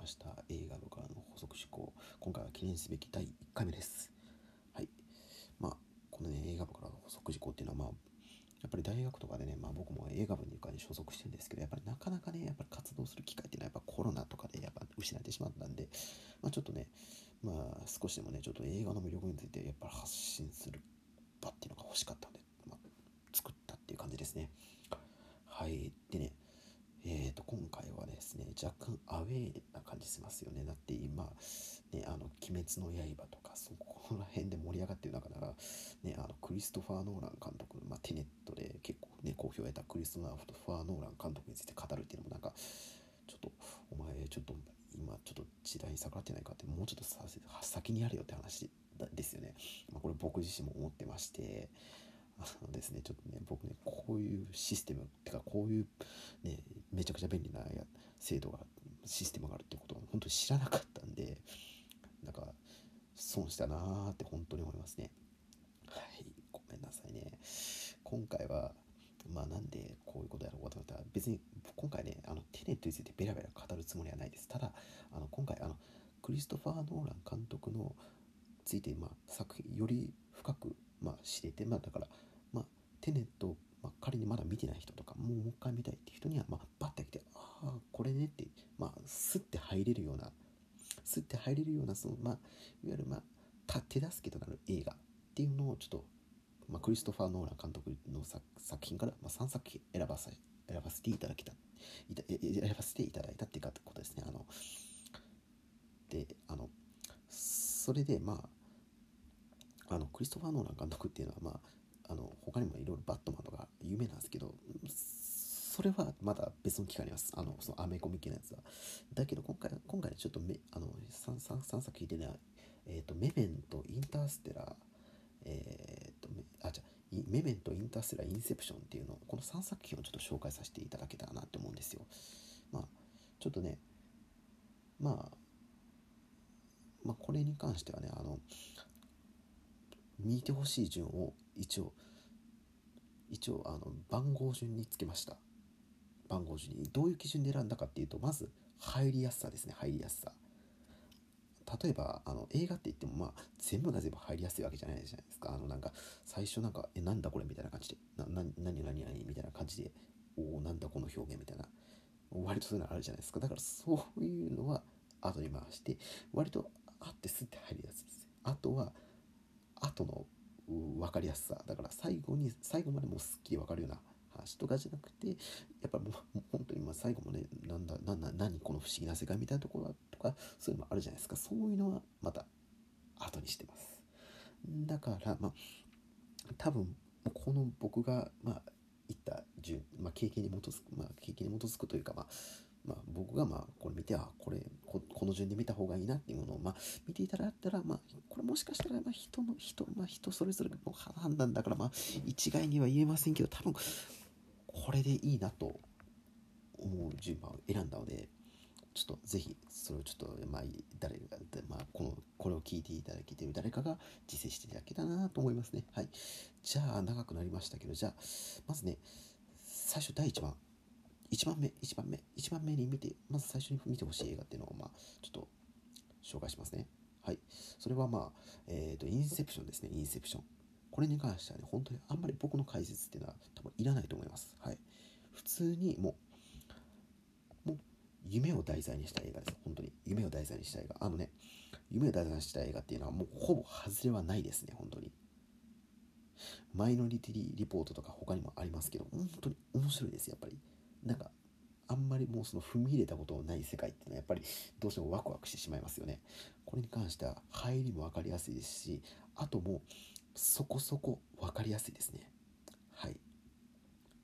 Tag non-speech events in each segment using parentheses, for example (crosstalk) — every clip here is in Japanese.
ました。映画部からの補足事項今回は記念すべき第1回目です。はい。まあこのね映画部からの補足事項っていうのはまあやっぱり大学とかでね、まあ、僕も映画部に所属してるんですけどやっぱりなかなかねやっぱり活動する機会っていうのはやっぱコロナとかでやっぱ失ってしまったんで、まあ、ちょっとねまあ少しでもねちょっと映画の魅力についてやっぱり発信する場っていうのが欲しかったんで、まあ、作ったっていう感じですね。はい。でねえー、と今回はですね若干アウェーじしますよね。だって今ねあの「鬼滅の刃」とかそこら辺で盛り上がってる中なら、ね、あのクリストファー・ノーラン監督、まあ、テネットで結構ね好評を得たクリストファー・ノーラン監督について語るっていうのもなんかちょっとお前ちょっと今ちょっと時代に逆らってないかってもうちょっと先にやれよって話ですよね、まあ、これ僕自身も思ってましてあのですねちょっとね僕ねこういうシステムってかこういうねめちゃくちゃ便利な制度がシステムがあるってことを本当に知らなかったんでなんか損したなーって本当に思いますね。はいごめんなさいね。今回はまあなんでこういうことやろうかと思ったら別に今回ねあのテネットについてベラベラ語るつもりはないです。ただあの今回あのクリストファー・ノーラン監督のついて、まあ、作品より深く、まあ、知れて、まあ、だからまテネット、まあ、仮にまだ見てない人とかもうもう一回見たいっていう人には、まあ、バッて来てああこれねって、まあ、スッて入れるようなスッて入れるようなその、まあ、いわゆる、まあ、手助けとなる映画っていうのをちょっと、まあ、クリストファー・ノーラン監督の作品から、まあ、3作品選ばさ選ばせていただきたいた選ばせていただいたっていうことですね。あのであのそれでまああのクリストファー・ノーラン監督っていうのはまああの他にもいろいろバットマンとか有名なんですけどそれはまだ別の機会あります。あのそのアメコミ系のやつは。だけど今回今回ちょっとめあの 3, 3, 3作聞いてない、えーと、メメントインターステラー。えーと、あじゃメメントインターステラーインセプションっていうの。この3作品をちょっと紹介させていただけたらなって思うんですよ。まあちょっとねまあまあこれに関してはねあの見てほしい順を一応一応あの番号順につけました。番号順にどういう基準で選んだかっていうとまず入りやすさですね。入りやすさ。例えばあの映画って言ってもまあ全部が全部入りやすいわけじゃないじゃないですか。あのなんか最初なんか「えなんだこれ?」みたいな感じで「な何何何何?」みたいな感じで「おおなんだこの表現」みたいな。割とそういうのあるじゃないですか。だからそういうのは後に回して割とあってすって入りやすいですあとは後の分かりやすさ。だから最後に最後までもうすっきり分かるような話とかじゃなくてやっぱりもう本当にまあ最後もねなんだなんだ何この不思議な世界みたいなところとかそういうのもあるじゃないですか。そういうのはまた後にしてます。だからまあ多分この僕がまあ言った順、まあ、経験に基づく、まあ、経験に基づくというか、まあ、まあ、僕がまあこれ見てあこれこの順で見た方がいいなっていうものをまあ見ていただいたらまあこれもしかしたらまあ人の人,、まあ、人それぞれの判断だからまあ一概には言えませんけど多分これでいいなと思う順番を選んだのでちょっとぜひそれをちょっとまあ誰が、まあ、このこれを聞いていただけてる誰かが実践していただけたらなと思いますね。はい。じゃあ長くなりましたけどじゃあまずね最初第1番。1番目、1番目、1番目に見て、まず最初に見てほしい映画っていうのを、まあ、ちょっと紹介しますね。はい。それはまあ、えっ、ー、と、インセプションですね、インセプション。これに関してはね、本当にあんまり僕の解説っていうのは多分いらないと思います。はい。普通にもう、もう、夢を題材にした映画です。本当に。夢を題材にした映画。あのね、夢を題材にした映画っていうのはもうほぼ外れはないですね、本当に。マイノリティリポートとか他にもありますけど、本当に面白いです、やっぱり。なんかあんまりもうその踏み入れたことのない世界っていうのはやっぱりどうしてもワクワクしてしまいますよね。これに関しては入りも分かりやすいですしあともそこそこ分かりやすいですね。はい。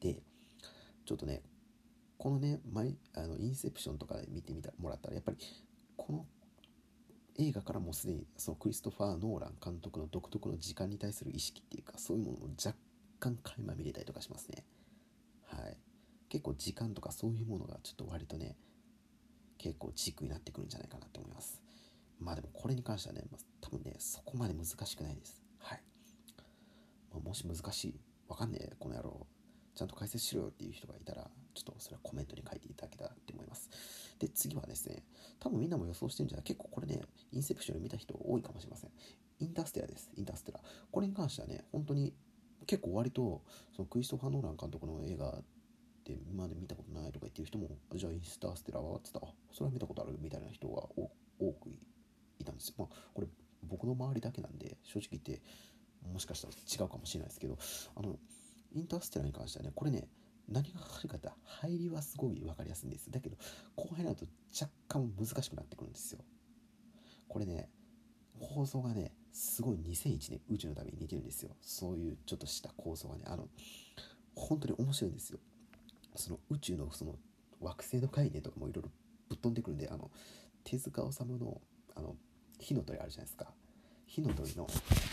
でちょっとねこのねマイあのインセプションとかで見てみたもらったらやっぱりこの映画からもうすでにそのクリストファー・ノーラン監督の独特の時間に対する意識っていうかそういうものを若干垣間見れたりとかしますね。はい。結構時間とかそういうものがちょっと割とね結構軸になってくるんじゃないかなと思いますまあでもこれに関してはね、まあ、多分ねそこまで難しくないですはい、まあ、もし難しいわかんねえこの野郎ちゃんと解説しろよっていう人がいたらちょっとそれはコメントに書いていただけたらって思います。で、次はですね、多分みんなも予想してるんじゃない結構これね、インセプション見た人多いかもしれません。インターステラです。インターステラ。これに関してはね、本当に結構割と、そのクリストファー・ノーラン監督の映画ってまで見たことないとか言ってる人も、じゃあインスターステラはって言ったら、それは見たことあるみたいな人が多くいたんですよ。まあ、これ僕の周りだけなんで、正直言って、もしかしたら違うかもしれないですけど、あの、インターステラに関してはね、これね、何がかかるかって入りはすごい分かりやすいんです。だけど、後輩になると若干難しくなってくるんですよ。これね、構造がね、すごい2001年宇宙の旅に似てるんですよ。そういうちょっとした構造がね、あの、本当に面白いんですよ。その宇宙のその惑星の概念とかもいろいろぶっ飛んでくるんで、あの、手塚治虫の、あの、火の鳥あるじゃないですか。火の鳥の、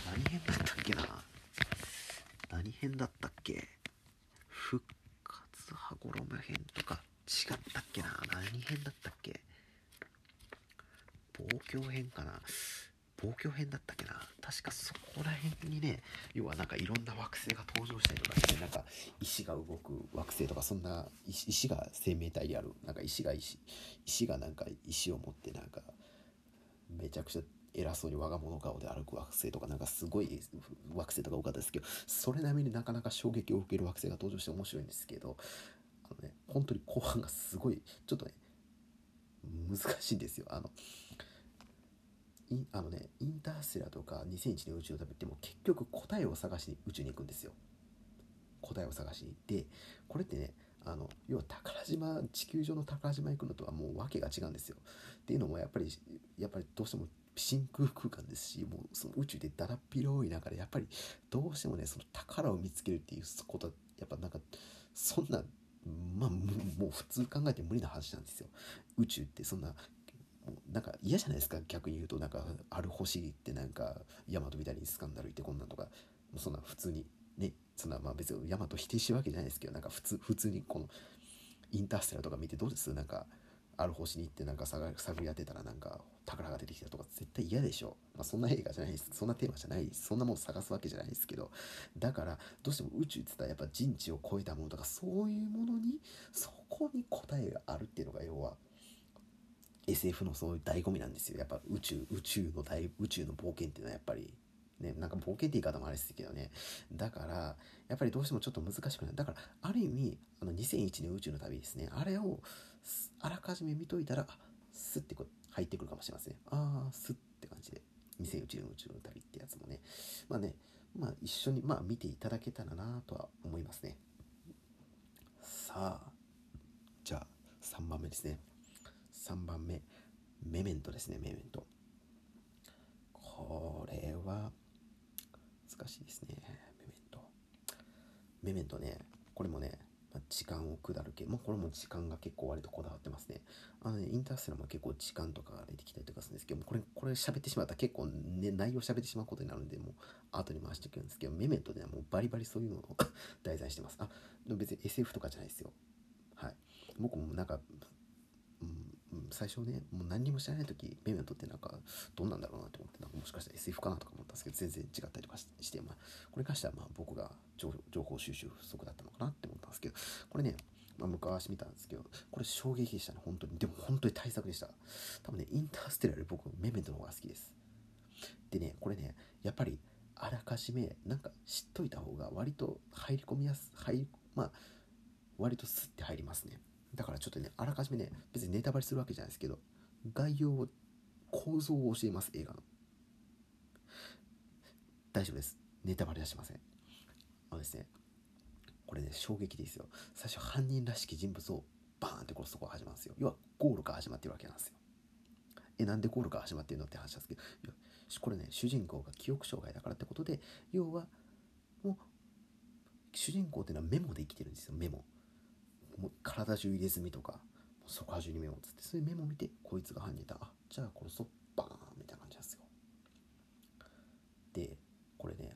何編だったっけな？何編だったっけ？復活羽衣編とか違ったっけな？何編だったっけ？望郷編かな？望郷編だったっけな。確かそこら辺にね要はなんかいろんな惑星が登場したりとかしてなんか石が動く惑星とかそんな石が生命体である。なんか石が石石がなんか石を持ってなんかめちゃくちゃ偉そうに我が物顔で歩く惑星とかなんかすごい惑星とか多かったですけどそれなりになかなか衝撃を受ける惑星が登場して面白いんですけどあのね本当に後半がすごいちょっとね難しいんですよ。あのあのねインターステラとか2001年宇宙の旅っても結局答えを探しに宇宙に行くんですよ。答えを探しに。でこれってねあの要は宝島地球上の宝島行くのとはもう訳が違うんですよ。っていうのもやっぱりやっぱりどうしても真空空間ですしもうその宇宙でだらっ広い中でやっぱりどうしてもねその宝を見つけるっていうことはやっぱなんかそんなまあもう普通考えて無理な話なんですよ。宇宙ってそんななんか嫌じゃないですか逆に言うとなんかある星ってなんかヤマトみたいにスカンダルいてこんなんとかもうそんな普通にねそんなまあ別にヤマト否定してるわけじゃないですけどなんか普通普通にこのインターステラとか見てどうです？なんかある星に行ってなんか探り当てたらなんか宝が出てきたとか絶対嫌でしょ。まあ、そんな映画じゃないです。そんなテーマじゃないです。そんなもの探すわけじゃないですけど。だから、どうしても宇宙って言ったらやっぱ人知を超えたものとかそういうものに、そこに答えがあるっていうのが要は SF のそういう醍醐味なんですよ。やっぱ宇宙、宇宙の大、宇宙の冒険っていうのはやっぱり、ね、なんか冒険って言い方もあれですけどね。だから、やっぱりどうしてもちょっと難しくない。だから、ある意味、あの2001年宇宙の旅ですね。あれをあらかじめ見といたら、あスッてこう入ってくるかもしれません。ああ、スッって感じで。2001年宇宙の旅ってやつもね。まあね、まあ一緒に、まあ見ていただけたらなとは思いますね。さあ、じゃあ3番目ですね。3番目。メメントですねメメント。これは難しいですねメメント。メメントねこれもね、時間を下る系。もうこれも時間が結構割とこだわってますね。あのねインターステラも結構時間とかが出てきたりとかするんですけどもこれこれ喋ってしまったら結構ね内容喋ってしまうことになるんでもう後に回していくんですけどメメントではもうバリバリそういうのを (laughs) 題材してます。あ別に SF とかじゃないですよ。はい。僕もなんか最初ねもう何にも知らない時メメントってなんかどうなんだろうなと思ってなんかもしかしたら SF かなとか思ったんですけど全然違ったりとかして、まあ、これに関してはまあ僕が情報収集不足だったのかなって思ったんですけどこれね、まあ、昔見たんですけどこれ衝撃でしたね本当に。でも本当に対策でした。多分ねインターステラより僕メメントの方が好きです。でねこれねやっぱりあらかじめなんか知っといた方が割と入り込みやす入りまあ割とスッて入りますね。だからちょっとね、あらかじめね、別にネタバレするわけじゃないですけど、概要を、構造を教えます、映画の。大丈夫です。ネタバレはしません。あのですね、これね、衝撃ですよ。最初、犯人らしき人物をバーンって殺すとこが始まるんですよ。要は、ゴールから始まってるわけなんですよ。え、なんでゴールから始まってるのって話なんですけど、これね、主人公が記憶障害だからってことで、要は、もう、主人公っていうのはメモで生きてるんですよ、メモ。もう体中入れ墨とかそこら中にメモつってそういうメモ見てこいつが犯人だあじゃあ殺そうバーンみたいな感じなんですよ。でこれね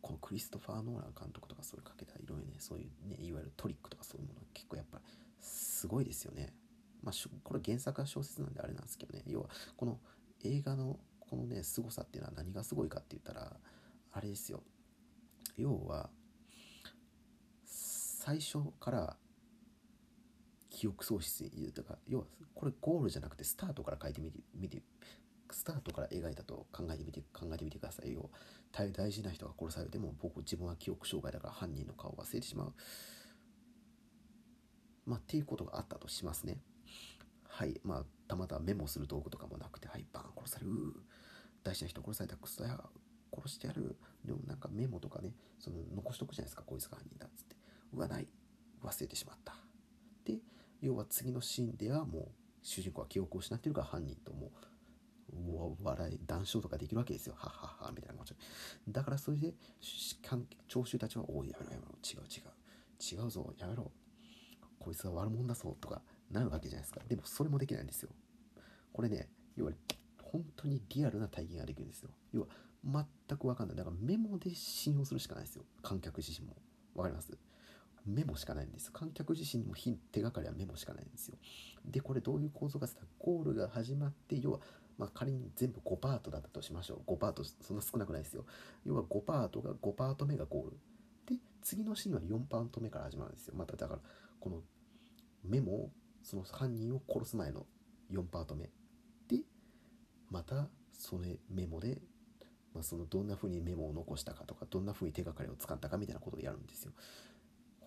このクリストファー・ノーラン監督とかそれかけたいろいろねそういうねいわゆるトリックとかそういうもの結構やっぱりすごいですよね。まあこれ原作は小説なんであれなんですけどね。要はこの映画のこのね凄さっていうのは何がすごいかって言ったらあれですよ。要は最初から記憶喪失にとか要はこれゴールじゃなくてスタートから書いてみてみてスタートから描いたと考えてみて考えてみてください。よ大大事な人が殺されても僕自分は記憶障害だから犯人の顔を忘れてしまう。まあっていうことがあったとしますね。はい。まあたまたまメモする道具とかもなくてはいバン殺される。大事な人殺されたクソや殺してやる。でもなんかメモとかねその残しとくじゃないですかこいつが犯人だっつって。うわない。忘れてしまった。で要は次のシーンではもう主人公は記憶を失ってるから犯人ともう笑い談笑とかできるわけですよ。はっはっはみたいな感じだからそれで聴衆たちは「おいやめろやめろ違う違う違うぞやめろこいつは悪者だぞ」とかなるわけじゃないですかでもそれもできないんですよこれね要は本当にリアルな体験ができるんですよ要は全く分かんないだからメモで信用するしかないですよ観客自身も分かりますメモしかないんです。観客自身も手がかりはメモしかないんですよ。でこれどういう構造かってゴールが始まって要はまあ、仮に全部5パートだったとしましょう。5パートそんな少なくないですよ。要は5パートが5パート目がゴール。で次のシーンは4パート目から始まるんですよ。まただからこのメモをその犯人を殺す前の4パート目。でまたそれメモで、まあ、そのどんな風にメモを残したかとかどんな風に手がかりを使ったかみたいなことをやるんですよ。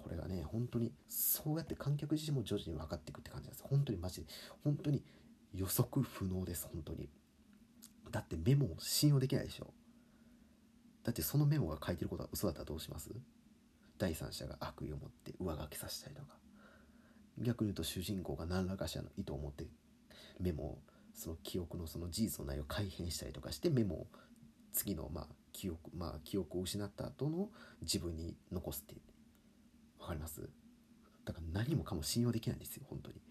これがね本当にそうやって観客自身も徐々に分かっていくって感じです。本当にマジで。本当に予測不能です本当に。だってメモを信用できないでしょ。だってそのメモが書いてることは嘘だったらどうします？第三者が悪意を持って上書きさせたりとか。逆に言うと主人公が何らかしらの意図を持ってメモをその記憶のその事実の内容を改変したりとかしてメモを次のまあ記憶まあ記憶を失った後の自分に残すってかります？だから何もかも信用できないんですよ本当に。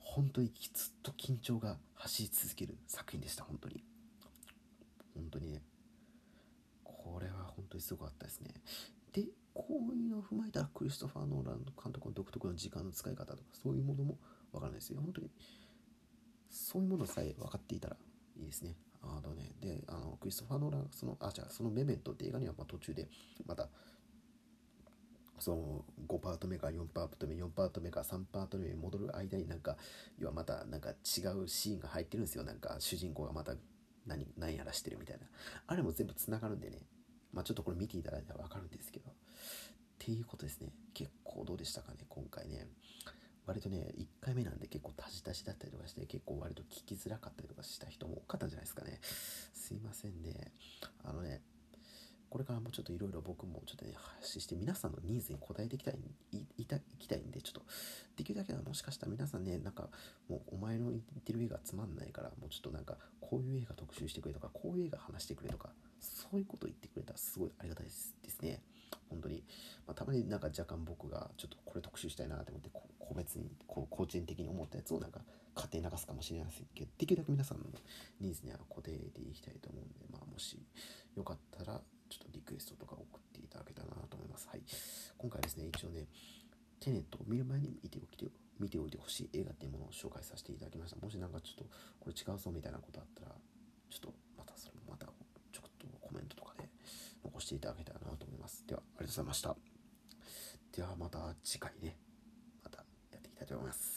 本当にずっと緊張が走り続ける作品でした本当に。本当にね。これは本当にすごかったですね。でこういうのを踏まえたらクリストファー・ノーラン監督の独特の時間の使い方とかそういうものもわからないですよ。本当に。そういうものさえ分かっていたらいいですね。あのねであのクリストファー・ノーランそのあじゃあそのメメントって映画にはま途中でまたその5パート目か4パート目4パート目か3パート目に戻る間になんか要はまたなんか違うシーンが入ってるんですよなんか主人公がまた何何やらしてるみたいな。あれも全部つながるんでね。まあちょっとこれ見ていただいたら分かるんですけどっていうことですね結構どうでしたかね今回ね。割とね1回目なんで結構タジタジだったりとかして結構割と聞きづらかったりとかした人も多かったんじゃないですかね。すいませんね。あのねこれからもちょっといろいろ僕もちょっとね、発信して皆さんのニーズに応えていきたい、いいたいきたいんで、ちょっと、できるだけはもしかしたら皆さんね、なんか、もうお前の言ってる映画つまんないから、もうちょっとなんか、こういう映画特集してくれとか、こういう映画話してくれとか、そういうこと言ってくれたらすごいありがたいですですね。本当に。まあ、たまになんか若干僕がちょっとこれ特集したいなと思って、個別に、こう、個人的に思ったやつをなんか、勝手に流すかもしれませんけど、できるだけ皆さんのニーズには固定でいきたいと思うんで、まあ、もしよかったら、ちょっとリクエストとか送っていただけたらなと思います。はい。今回ですね、一応ね、テネットを見る前に見ておきて、見ておいてほしい映画っていうものを紹介させていただきました。もしなんかちょっとこれ違うぞみたいなことあったら、ちょっとまたそれもまたちょっとコメントとかで残していただけたらなと思います。では、ありがとうございました。ではまた次回ね、またやっていきたいと思います。